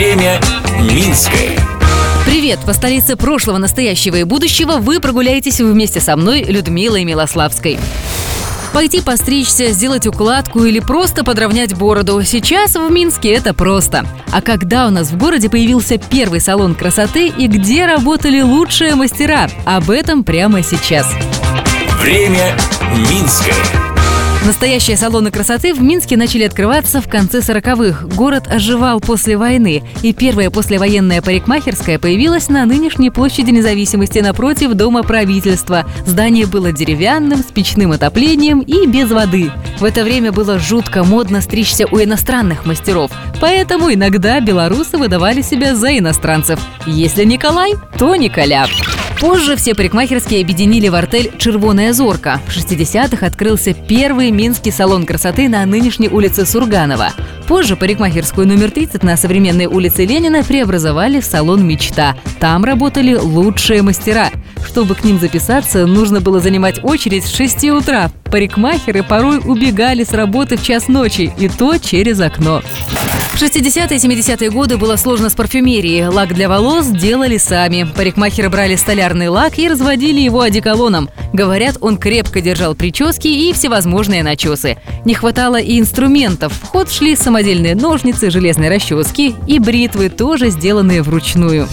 Время Минское. Привет! По столице прошлого, настоящего и будущего вы прогуляетесь вместе со мной, Людмилой Милославской. Пойти постричься, сделать укладку или просто подровнять бороду. Сейчас в Минске это просто. А когда у нас в городе появился первый салон красоты и где работали лучшие мастера? Об этом прямо сейчас. Время Минское. Настоящие салоны красоты в Минске начали открываться в конце 40-х. Город оживал после войны, и первая послевоенная парикмахерская появилась на нынешней площади независимости напротив Дома правительства. Здание было деревянным, с печным отоплением и без воды. В это время было жутко модно стричься у иностранных мастеров, поэтому иногда белорусы выдавали себя за иностранцев. Если Николай, то Николя. Позже все парикмахерские объединили в артель «Червоная зорка». В 60-х открылся первый минский салон красоты на нынешней улице Сурганова. Позже парикмахерскую номер 30 на современной улице Ленина преобразовали в салон «Мечта». Там работали лучшие мастера. Чтобы к ним записаться, нужно было занимать очередь с 6 утра. Парикмахеры порой убегали с работы в час ночи, и то через окно. В 60-е и 70-е годы было сложно с парфюмерией. Лак для волос делали сами. Парикмахеры брали столярный лак и разводили его одеколоном. Говорят, он крепко держал прически и всевозможные начесы. Не хватало и инструментов. В ход шли самодельные ножницы, железные расчески и бритвы, тоже сделанные вручную.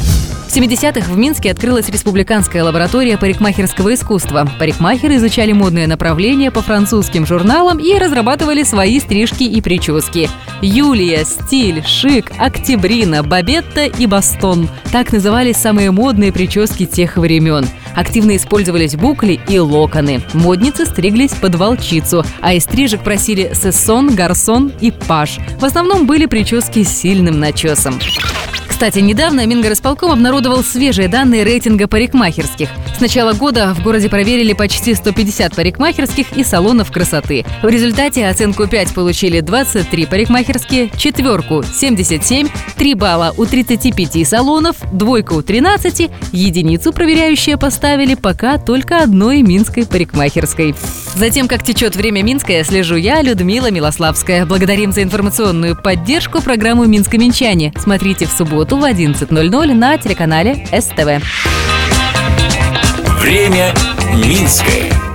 В 70-х в Минске открылась республиканская лаборатория парикмахерского искусства. Парикмахеры изучали модные направления по французским журналам и разрабатывали свои стрижки и прически. Юлия, Стиль, Шик, Октябрина, Бабетта и Бастон. Так назывались самые модные прически тех времен. Активно использовались букли и локоны. Модницы стриглись под волчицу, а из стрижек просили сессон, гарсон и паш. В основном были прически с сильным начесом. Кстати, недавно Мингорисполком обнародовал свежие данные рейтинга парикмахерских. С начала года в городе проверили почти 150 парикмахерских и салонов красоты. В результате оценку 5 получили 23 парикмахерские, четверку – 77, 3 балла у 35 салонов, двойку у 13, единицу проверяющие поставили пока только одной минской парикмахерской. Затем, как течет время Минское, слежу я, Людмила Милославская. Благодарим за информационную поддержку программу «Минск-Минчане». Смотрите в субботу субботу в 11.00 на телеканале СТВ. Время Минское.